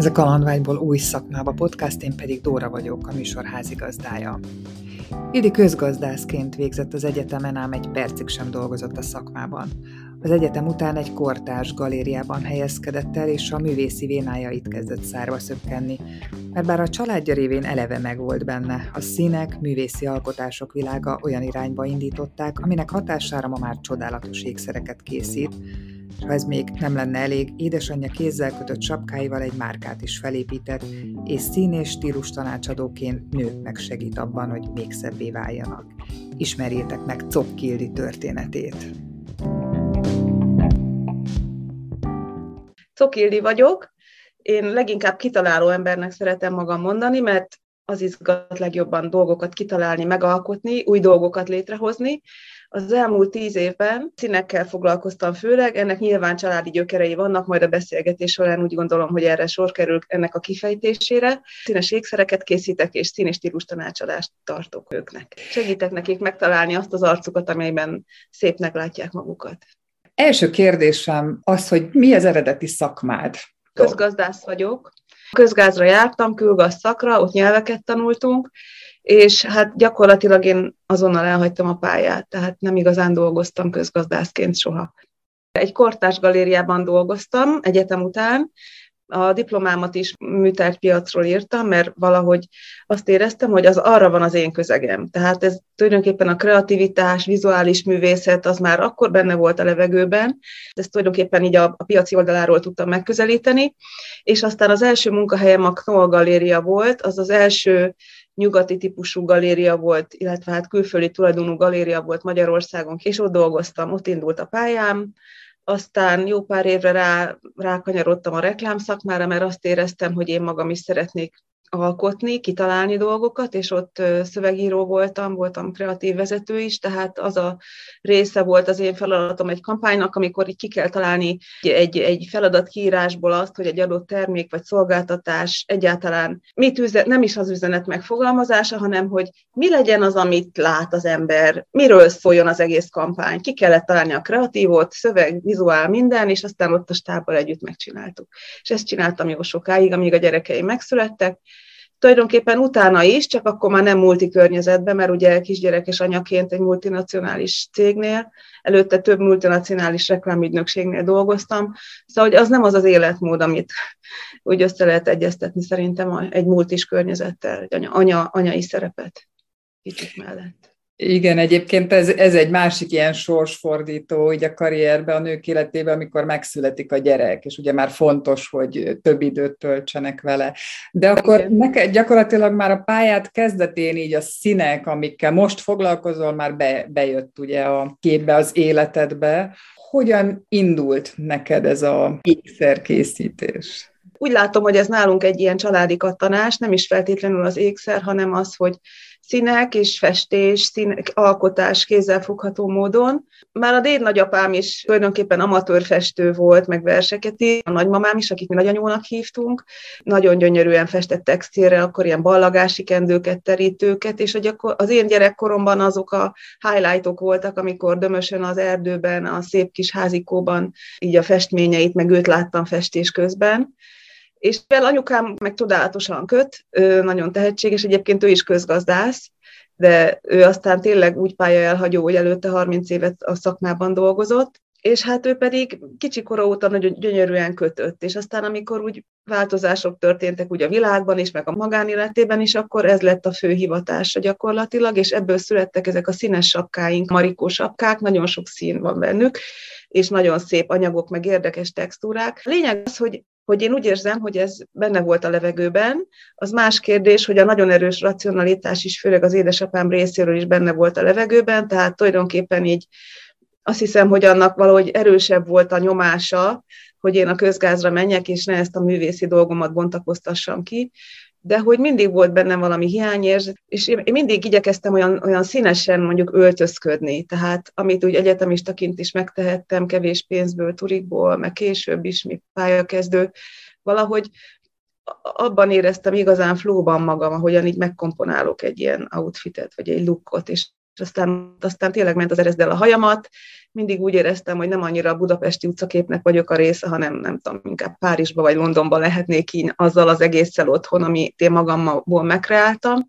Ez a Kalandvágyból új szakmába podcast, én pedig Dóra vagyok, a műsor házigazdája. Ildi közgazdászként végzett az egyetemen, ám egy percig sem dolgozott a szakmában. Az egyetem után egy kortárs galériában helyezkedett el, és a művészi vénája itt kezdett szárva szökkenni, mert bár a családja révén eleve megvolt benne, a színek, művészi alkotások világa olyan irányba indították, aminek hatására ma már csodálatos ékszereket készít, ha ez még nem lenne elég, édesanyja kézzel kötött sapkáival egy márkát is felépített, és szín és stílus tanácsadóként nőknek segít abban, hogy még szebbé váljanak. Ismerjétek meg Cokkildi történetét! Cokildi vagyok. Én leginkább kitaláló embernek szeretem magam mondani, mert az izgat legjobban dolgokat kitalálni, megalkotni, új dolgokat létrehozni. Az elmúlt tíz évben színekkel foglalkoztam főleg, ennek nyilván családi gyökerei vannak, majd a beszélgetés során úgy gondolom, hogy erre sor kerül ennek a kifejtésére. Színes ékszereket készítek, és színes stílus tanácsadást tartok őknek. Segítek nekik megtalálni azt az arcukat, amelyben szépnek látják magukat. Első kérdésem az, hogy mi az eredeti szakmád? Közgazdász vagyok. Közgázra jártam, külgaz szakra, ott nyelveket tanultunk, és hát gyakorlatilag én azonnal elhagytam a pályát, tehát nem igazán dolgoztam közgazdászként soha. Egy kortás galériában dolgoztam egyetem után, a diplomámat is műtárgypiacról írtam, mert valahogy azt éreztem, hogy az arra van az én közegem. Tehát ez tulajdonképpen a kreativitás, vizuális művészet, az már akkor benne volt a levegőben, ezt tulajdonképpen így a, a piaci oldaláról tudtam megközelíteni, és aztán az első munkahelyem a Knoll Galéria volt, az az első nyugati típusú galéria volt, illetve hát külföldi tulajdonú galéria volt Magyarországon, és ott dolgoztam, ott indult a pályám, aztán jó pár évre rá, rákanyarodtam a reklámszakmára, mert azt éreztem, hogy én magam is szeretnék alkotni, kitalálni dolgokat, és ott szövegíró voltam, voltam kreatív vezető is, tehát az a része volt az én feladatom egy kampánynak, amikor így ki kell találni egy, egy feladat kiírásból azt, hogy egy adott termék vagy szolgáltatás egyáltalán mit üzen, nem is az üzenet megfogalmazása, hanem hogy mi legyen az, amit lát az ember, miről szóljon az egész kampány. Ki kellett találni a kreatívot, szöveg, vizuál, minden, és aztán ott a stábbal együtt megcsináltuk. És ezt csináltam jó sokáig, amíg a gyerekeim megszülettek, tulajdonképpen utána is, csak akkor már nem multi környezetben, mert ugye kisgyerekes anyaként egy multinacionális cégnél, előtte több multinacionális reklámügynökségnél dolgoztam, szóval hogy az nem az az életmód, amit úgy össze lehet egyeztetni szerintem egy multis környezettel, egy anya, anya, anyai szerepet kicsit mellett. Igen, egyébként ez, ez egy másik ilyen sorsfordító így a karrierbe, a nők életében, amikor megszületik a gyerek, és ugye már fontos, hogy több időt töltsenek vele. De akkor neked gyakorlatilag már a pályát kezdetén így a színek, amikkel most foglalkozol, már be, bejött ugye a képbe, az életedbe. Hogyan indult neked ez a ékszerkészítés? Úgy látom, hogy ez nálunk egy ilyen családi kattanás, nem is feltétlenül az ékszer, hanem az, hogy színek és festés, színek, alkotás kézzelfogható módon. Már a déd nagyapám is tulajdonképpen amatőr festő volt, meg verseket is, a nagymamám is, akit mi nagyanyónak hívtunk, nagyon gyönyörűen festett textilre, akkor ilyen ballagási kendőket, terítőket, és hogy akkor az én gyerekkoromban azok a highlightok voltak, amikor dömösön az erdőben, a szép kis házikóban így a festményeit, meg őt láttam festés közben. És mivel anyukám meg csodálatosan köt, ő nagyon tehetséges, egyébként ő is közgazdász, de ő aztán tényleg úgy pálya elhagyó, hogy előtte 30 évet a szakmában dolgozott, és hát ő pedig kicsi kora óta nagyon gyönyörűen kötött, és aztán amikor úgy változások történtek úgy a világban is, meg a magánéletében is, akkor ez lett a fő hivatása gyakorlatilag, és ebből születtek ezek a színes sapkáink, marikó sapkák, nagyon sok szín van bennük, és nagyon szép anyagok, meg érdekes textúrák. A lényeg az, hogy hogy én úgy érzem, hogy ez benne volt a levegőben. Az más kérdés, hogy a nagyon erős racionalitás is, főleg az édesapám részéről is benne volt a levegőben, tehát tulajdonképpen így azt hiszem, hogy annak valahogy erősebb volt a nyomása, hogy én a közgázra menjek, és ne ezt a művészi dolgomat bontakoztassam ki, de hogy mindig volt bennem valami hiányérzet, és én mindig igyekeztem olyan, olyan színesen mondjuk öltözködni, tehát amit úgy egyetemistaként is megtehettem, kevés pénzből, turikból, meg később is, mi pályakezdő, valahogy abban éreztem igazán flóban magam, ahogyan így megkomponálok egy ilyen outfitet, vagy egy lookot, és aztán, aztán tényleg ment az erezdel a hajamat, mindig úgy éreztem, hogy nem annyira a budapesti utcaképnek vagyok a része, hanem nem tudom, inkább Párizsba vagy Londonba lehetnék így azzal az egésszel otthon, amit én magamból megkreáltam.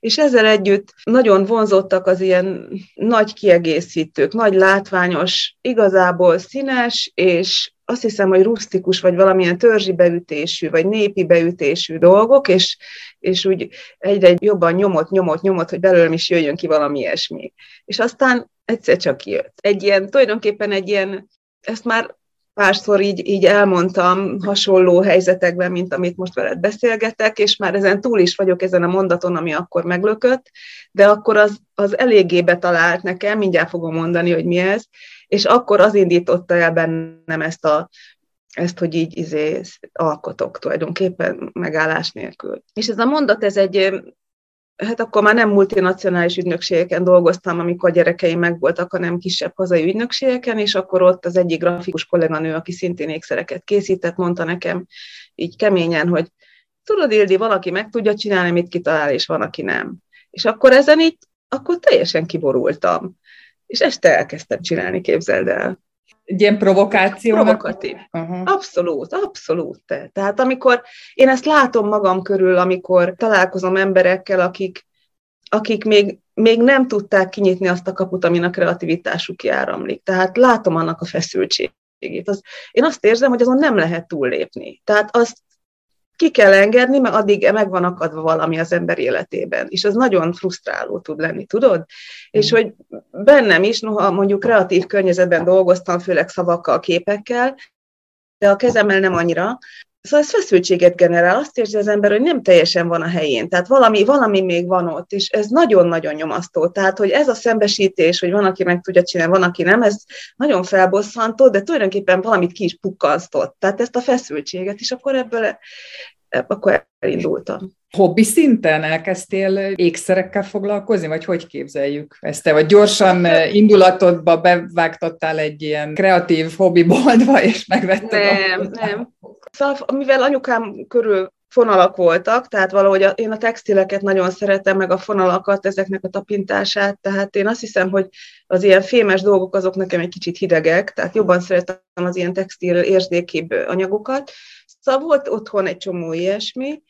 És ezzel együtt nagyon vonzottak az ilyen nagy kiegészítők, nagy látványos, igazából színes, és azt hiszem, hogy rustikus, vagy valamilyen törzsi beütésű, vagy népi beütésű dolgok, és, és úgy egyre jobban nyomott, nyomott, nyomott, hogy belőlem is jöjjön ki valami ilyesmi. És aztán egyszer csak jött. Egy ilyen, tulajdonképpen egy ilyen, ezt már párszor így, így elmondtam hasonló helyzetekben, mint amit most veled beszélgetek, és már ezen túl is vagyok ezen a mondaton, ami akkor meglökött, de akkor az, az eléggé betalált nekem, mindjárt fogom mondani, hogy mi ez, és akkor az indította el bennem ezt a ezt, hogy így izé, alkotok tulajdonképpen megállás nélkül. És ez a mondat, ez egy hát akkor már nem multinacionális ügynökségeken dolgoztam, amikor gyerekeim megvoltak, hanem kisebb hazai ügynökségeken, és akkor ott az egyik grafikus kolléganő, aki szintén ékszereket készített, mondta nekem így keményen, hogy tudod, Ildi, valaki meg tudja csinálni, mit kitalál, és van, aki nem. És akkor ezen így, akkor teljesen kiborultam. És este elkezdtem csinálni, képzeld el egy ilyen provokációnak? Provokatív. Uh-huh. Abszolút, abszolút. Tehát amikor én ezt látom magam körül, amikor találkozom emberekkel, akik, akik még, még nem tudták kinyitni azt a kaput, amin a kreativitásuk kiáramlik. Tehát látom annak a feszültségét. Az, én azt érzem, hogy azon nem lehet túllépni. Tehát azt ki kell engedni, mert addig meg van akadva valami az ember életében. És az nagyon frusztráló tud lenni, tudod? Mm. És hogy bennem is, noha mondjuk kreatív környezetben dolgoztam, főleg szavakkal, képekkel, de a kezemmel nem annyira, Szóval ez feszültséget generál, azt érzi az ember, hogy nem teljesen van a helyén, tehát valami, valami még van ott, és ez nagyon-nagyon nyomasztó. Tehát, hogy ez a szembesítés, hogy van, aki meg tudja csinálni, van, aki nem, ez nagyon felbosszantó, de tulajdonképpen valamit ki is pukkasztott. Tehát ezt a feszültséget, és akkor ebből akkor elindultam. Hobbi szinten elkezdtél ékszerekkel foglalkozni, vagy hogy képzeljük ezt? Te vagy gyorsan eh, indulatodba bevágtattál egy ilyen kreatív hobbiboltba, és megvetted Nem, a... nem. Szóval, mivel anyukám körül fonalak voltak, tehát valahogy a, én a textileket nagyon szeretem, meg a fonalakat, ezeknek a tapintását, tehát én azt hiszem, hogy az ilyen fémes dolgok azok nekem egy kicsit hidegek, tehát jobban szeretem az ilyen textil érzékébb anyagokat. Szóval volt otthon egy csomó ilyesmi,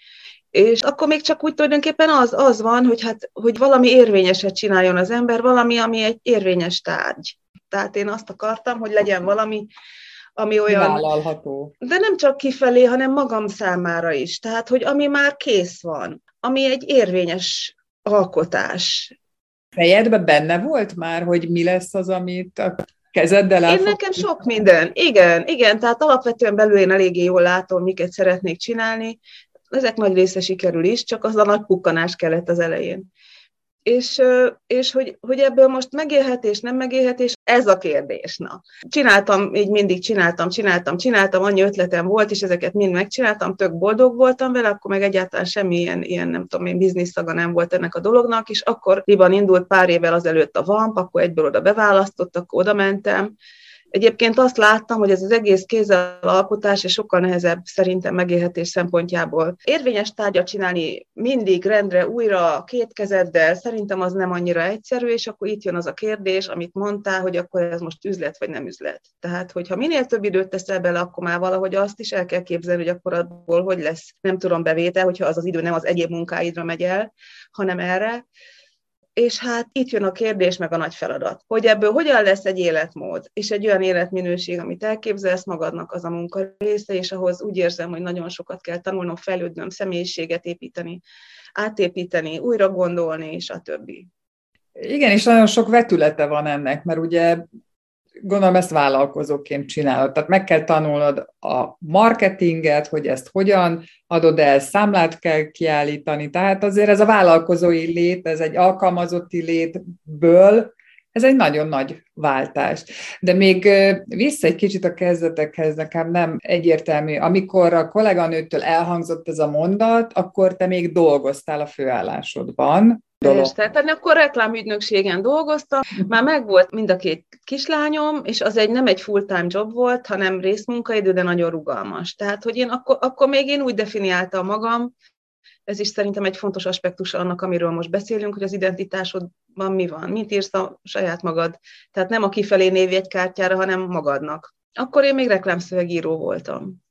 és akkor még csak úgy tulajdonképpen az, az van, hogy, hát, hogy valami érvényeset csináljon az ember, valami, ami egy érvényes tárgy. Tehát én azt akartam, hogy legyen valami, ami olyan... Vállalható. De nem csak kifelé, hanem magam számára is. Tehát, hogy ami már kész van, ami egy érvényes alkotás. Fejedben benne volt már, hogy mi lesz az, amit a kezeddel el Én nekem sok minden. Igen, igen, tehát alapvetően belül én eléggé jól látom, miket szeretnék csinálni. Ezek nagy része sikerül is, csak az a nagy pukkanás kellett az elején és, és hogy, hogy ebből most megélhetés, nem megélhetés, ez a kérdés. Na. Csináltam, így mindig csináltam, csináltam, csináltam, annyi ötletem volt, és ezeket mind megcsináltam, tök boldog voltam vele, akkor meg egyáltalán semmi ilyen, ilyen nem tudom én, bizniszaga nem volt ennek a dolognak, és akkor Liban indult pár évvel azelőtt a VAMP, akkor egyből oda beválasztott, akkor oda mentem, Egyébként azt láttam, hogy ez az egész kézzelalkotás és sokkal nehezebb szerintem megélhetés szempontjából. Érvényes tárgyat csinálni mindig rendre, újra, két kezeddel, szerintem az nem annyira egyszerű, és akkor itt jön az a kérdés, amit mondtál, hogy akkor ez most üzlet vagy nem üzlet. Tehát, hogyha minél több időt teszel bele, akkor már valahogy azt is el kell képzelni, hogy akkor abból hogy lesz, nem tudom, bevétel, hogyha az az idő nem az egyéb munkáidra megy el, hanem erre és hát itt jön a kérdés, meg a nagy feladat, hogy ebből hogyan lesz egy életmód, és egy olyan életminőség, amit elképzelsz magadnak, az a munka része, és ahhoz úgy érzem, hogy nagyon sokat kell tanulnom, fejlődnöm, személyiséget építeni, átépíteni, újra gondolni, és a többi. Igen, és nagyon sok vetülete van ennek, mert ugye gondolom ezt vállalkozóként csinálod. Tehát meg kell tanulnod a marketinget, hogy ezt hogyan adod el, számlát kell kiállítani. Tehát azért ez a vállalkozói lét, ez egy alkalmazotti létből, ez egy nagyon nagy váltás. De még vissza egy kicsit a kezdetekhez, nekem nem egyértelmű. Amikor a kolléganőtől elhangzott ez a mondat, akkor te még dolgoztál a főállásodban, dolog. Tehát akkor reklámügynökségen dolgoztam, már megvolt mind a két kislányom, és az egy nem egy full-time job volt, hanem részmunkaidő, de nagyon rugalmas. Tehát, hogy én akkor, akkor még én úgy definiáltam magam, ez is szerintem egy fontos aspektus annak, amiről most beszélünk, hogy az identitásodban mi van, mit írsz a saját magad. Tehát nem a kifelé névjegykártyára, hanem magadnak. Akkor én még reklámszövegíró voltam.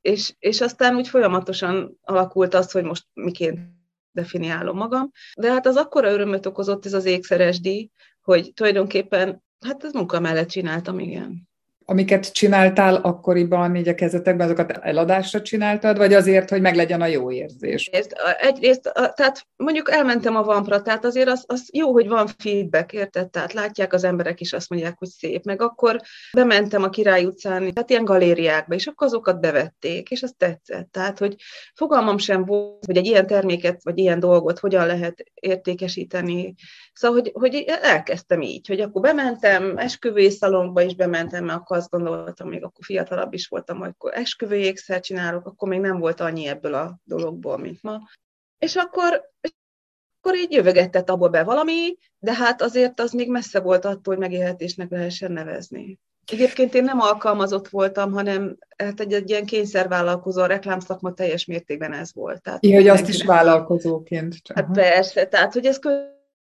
És, és aztán úgy folyamatosan alakult az, hogy most miként definiálom magam. De hát az akkora örömöt okozott ez az ékszeres díj, hogy tulajdonképpen, hát ez munka mellett csináltam, igen amiket csináltál akkoriban, így a kezetekben, azokat eladásra csináltad, vagy azért, hogy meglegyen a jó érzés? Egyrészt, tehát mondjuk elmentem a Vampra, tehát azért az, az jó, hogy van feedback, érted? Tehát látják az emberek is, azt mondják, hogy szép. Meg akkor bementem a Király utcán, tehát ilyen galériákba, és akkor azokat bevették, és az tetszett. Tehát, hogy fogalmam sem volt, hogy egy ilyen terméket, vagy ilyen dolgot hogyan lehet értékesíteni. Szóval, hogy, hogy elkezdtem így, hogy akkor bementem esküvői szalomba is bementem, mert akkor azt gondoltam, még akkor fiatalabb is voltam, hogy akkor esküvői ékszer csinálok, akkor még nem volt annyi ebből a dologból, mint ma. És akkor, akkor így jövögetett abból be valami, de hát azért az még messze volt attól, hogy megélhetésnek lehessen nevezni. Egyébként én nem alkalmazott voltam, hanem hát egy, egy ilyen kényszervállalkozó, a reklámszakma teljes mértékben ez volt. Tehát Igen, hogy azt is vállalkozóként. Hát persze, tehát hogy ez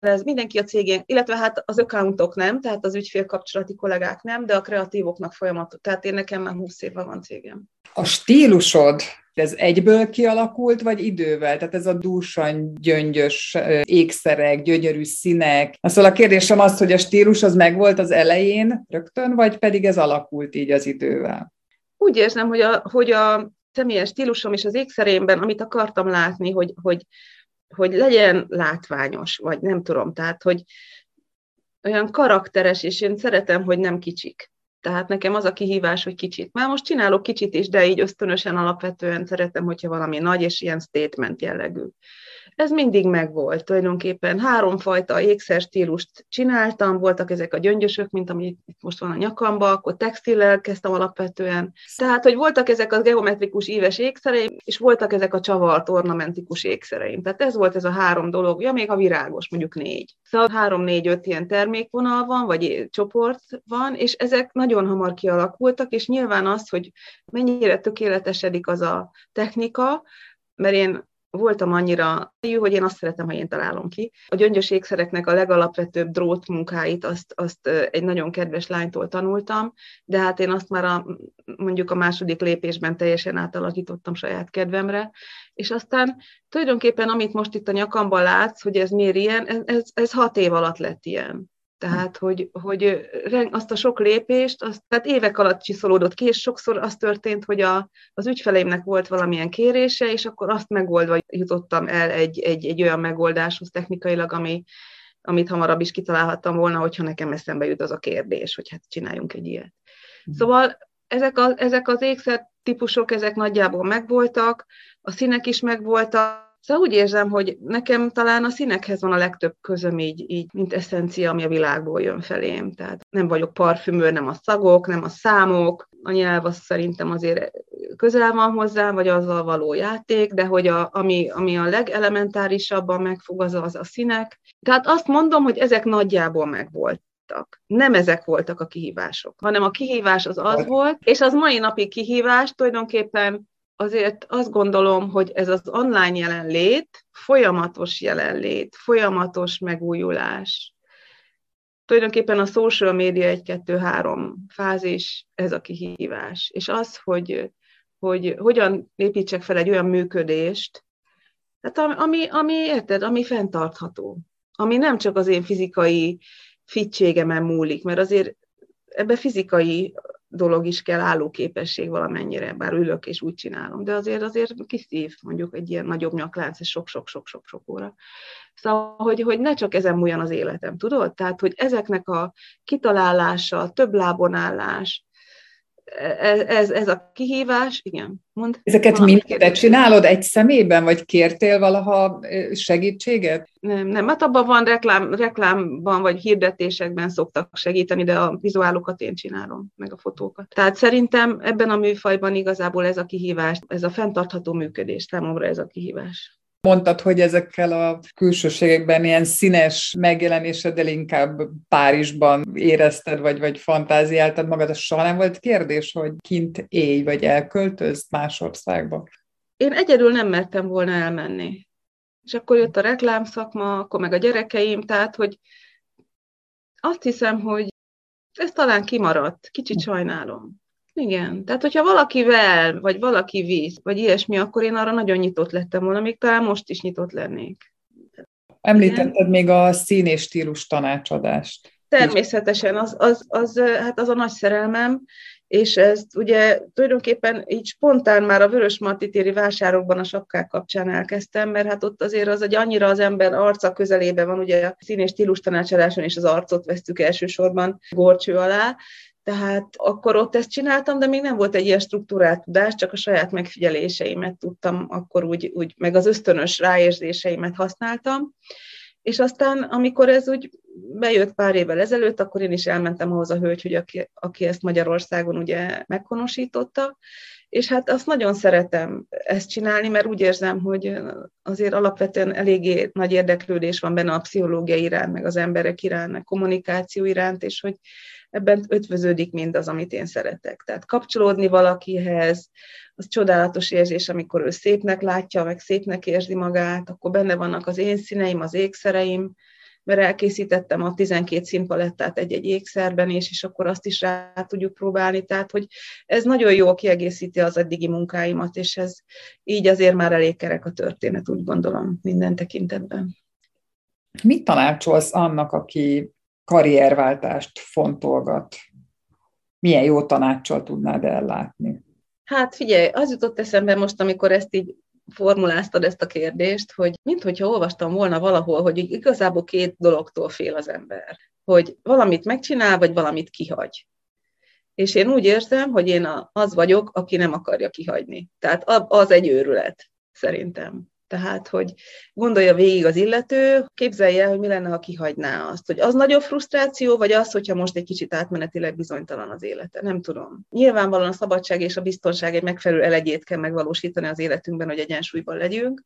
ez mindenki a cégén, illetve hát az accountok nem, tehát az ügyfélkapcsolati kollégák nem, de a kreatívoknak folyamat, tehát én nekem már 20 éve van cégem. A stílusod, ez egyből kialakult, vagy idővel? Tehát ez a dúsan gyöngyös ékszerek, gyönyörű színek. Szóval a kérdésem az, hogy a stílus az megvolt az elején rögtön, vagy pedig ez alakult így az idővel? Úgy érzem, hogy a, hogy a személyes stílusom és az ékszerémben, amit akartam látni, hogy, hogy hogy legyen látványos, vagy nem tudom, tehát, hogy olyan karakteres, és én szeretem, hogy nem kicsik. Tehát nekem az a kihívás, hogy kicsit. Már most csinálok kicsit is, de így ösztönösen alapvetően szeretem, hogyha valami nagy és ilyen statement jellegű ez mindig megvolt. Tulajdonképpen háromfajta ékszer stílust csináltam, voltak ezek a gyöngyösök, mint ami itt most van a nyakamba, akkor textillel kezdtem alapvetően. Tehát, hogy voltak ezek a geometrikus íves ékszereim, és voltak ezek a csavart ornamentikus ékszereim. Tehát ez volt ez a három dolog, ja, még a virágos, mondjuk négy. Szóval három, négy, öt ilyen termékvonal van, vagy csoport van, és ezek nagyon hamar kialakultak, és nyilván az, hogy mennyire tökéletesedik az a technika, mert én voltam annyira jó, hogy én azt szeretem, ha én találom ki. A gyöngyös ékszereknek a legalapvetőbb drót munkáit azt, azt egy nagyon kedves lánytól tanultam, de hát én azt már a, mondjuk a második lépésben teljesen átalakítottam saját kedvemre, és aztán tulajdonképpen, amit most itt a nyakamban látsz, hogy ez miért ilyen, ez, ez hat év alatt lett ilyen. Tehát, hogy, hogy azt a sok lépést, azt, tehát évek alatt csiszolódott ki, és sokszor az történt, hogy a, az ügyfeleimnek volt valamilyen kérése, és akkor azt megoldva jutottam el egy, egy, egy olyan megoldáshoz technikailag, ami, amit hamarabb is kitalálhattam volna, hogyha nekem eszembe jut az a kérdés, hogy hát csináljunk egy ilyet. Mm. Szóval ezek, a, ezek az ékszer típusok, ezek nagyjából megvoltak, a színek is megvoltak, Szóval úgy érzem, hogy nekem talán a színekhez van a legtöbb közöm így, így mint eszencia, ami a világból jön felém. Tehát nem vagyok parfümőr, nem a szagok, nem a számok. A nyelv az szerintem azért közel van hozzám, vagy azzal való játék, de hogy a, ami, ami a legelementárisabban megfog, az, az a színek. Tehát azt mondom, hogy ezek nagyjából megvolt nem ezek voltak a kihívások, hanem a kihívás az az volt, és az mai napi kihívás tulajdonképpen azért azt gondolom, hogy ez az online jelenlét, folyamatos jelenlét, folyamatos megújulás. Tulajdonképpen a social media 1-2-3 fázis, ez a kihívás. És az, hogy, hogy hogyan építsek fel egy olyan működést, tehát ami, ami, érted, ami fenntartható. Ami nem csak az én fizikai fittségemen múlik, mert azért ebbe fizikai dolog is kell, állóképesség valamennyire, bár ülök és úgy csinálom, de azért azért kiszív mondjuk egy ilyen nagyobb nyaklánc, és sok-sok-sok-sok óra. Szóval, hogy, hogy ne csak ezen múljan az életem, tudod? Tehát, hogy ezeknek a kitalálása, több lábon állás, ez, ez, ez a kihívás, igen. Mond, Ezeket mind te csinálod egy szemében, vagy kértél valaha segítséget? Nem, nem, hát abban van reklám, reklámban, vagy hirdetésekben szoktak segíteni, de a vizuálokat én cségálom, meg a fotókat. Tehát szerintem ebben a műfajban igazából ez a kihívás, ez a fenntartható működés, számomra ez a kihívás. Mondtad, hogy ezekkel a külsőségekben ilyen színes megjelenéseddel inkább Párizsban érezted, vagy, vagy fantáziáltad magad, soha nem volt kérdés, hogy kint élj, vagy elköltöz más országba? én egyedül nem mertem volna elmenni. És akkor jött a reklámszakma, akkor meg a gyerekeim, tehát, hogy azt hiszem, hogy ez talán kimaradt, kicsit sajnálom. Igen, tehát hogyha valakivel, vagy valaki visz, vagy ilyesmi, akkor én arra nagyon nyitott lettem volna, még talán most is nyitott lennék. Említetted Igen. még a szín és stílus tanácsadást. Természetesen, az, az, az, hát az a nagy szerelmem, és ezt ugye tulajdonképpen így spontán már a Vörös Marti téri vásárokban a sapkák kapcsán elkezdtem, mert hát ott azért az, hogy annyira az ember arca közelébe van, ugye a szín és stílus tanácsadáson is az arcot vesztük elsősorban gorcső alá, tehát akkor ott ezt csináltam, de még nem volt egy ilyen struktúrált tudás, csak a saját megfigyeléseimet tudtam akkor úgy, úgy meg az ösztönös ráérzéseimet használtam. És aztán, amikor ez úgy bejött pár évvel ezelőtt, akkor én is elmentem ahhoz a hölgy, hogy aki, aki ezt Magyarországon ugye meghonosította, és hát azt nagyon szeretem ezt csinálni, mert úgy érzem, hogy azért alapvetően eléggé nagy érdeklődés van benne a pszichológia iránt, meg az emberek iránt, meg kommunikáció iránt, és hogy ebben ötvöződik mindaz, amit én szeretek. Tehát kapcsolódni valakihez, az csodálatos érzés, amikor ő szépnek látja, meg szépnek érzi magát, akkor benne vannak az én színeim, az ékszereim, mert elkészítettem a 12 színpalettát egy-egy ékszerben, és, és akkor azt is rá tudjuk próbálni. Tehát, hogy ez nagyon jól kiegészíti az eddigi munkáimat, és ez így azért már elég kerek a történet, úgy gondolom, minden tekintetben. Mit tanácsolsz annak, aki karrierváltást fontolgat? Milyen jó tanácssal tudnád ellátni? Hát figyelj, az jutott eszembe most, amikor ezt így formuláztad ezt a kérdést, hogy minthogyha olvastam volna valahol, hogy igazából két dologtól fél az ember. Hogy valamit megcsinál, vagy valamit kihagy. És én úgy érzem, hogy én az vagyok, aki nem akarja kihagyni. Tehát az egy őrület, szerintem. Tehát, hogy gondolja végig az illető, képzelje, hogy mi lenne, ha kihagyná azt. Hogy az nagyobb frusztráció, vagy az, hogyha most egy kicsit átmenetileg bizonytalan az élete. Nem tudom. Nyilvánvalóan a szabadság és a biztonság egy megfelelő elegyét kell megvalósítani az életünkben, hogy egyensúlyban legyünk,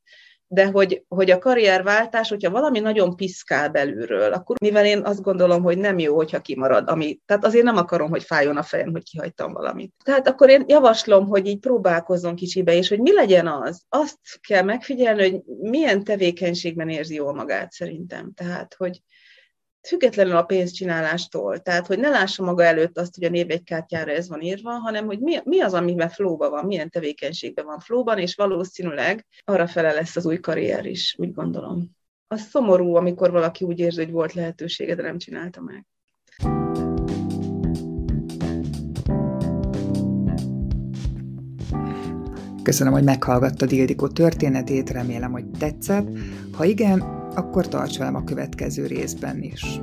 de hogy, hogy a karrierváltás, hogyha valami nagyon piszkál belülről, akkor mivel én azt gondolom, hogy nem jó, hogyha kimarad, ami, tehát azért nem akarom, hogy fájjon a fejem, hogy kihagytam valamit. Tehát akkor én javaslom, hogy így próbálkozzon kicsibe, és hogy mi legyen az, azt kell megfigyelni, hogy milyen tevékenységben érzi jól magát szerintem. Tehát, hogy, függetlenül a pénzcsinálástól. Tehát, hogy ne lássa maga előtt azt, hogy a névjegykártyára ez van írva, hanem, hogy mi, mi az, amiben flóban van, milyen tevékenységben van flóban, és valószínűleg arra fele lesz az új karrier is, úgy gondolom. Az szomorú, amikor valaki úgy érzi, hogy volt lehetősége, de nem csinálta meg. Köszönöm, hogy meghallgattad Ildikó történetét, remélem, hogy tetszett. Ha igen, akkor tarts velem a következő részben is.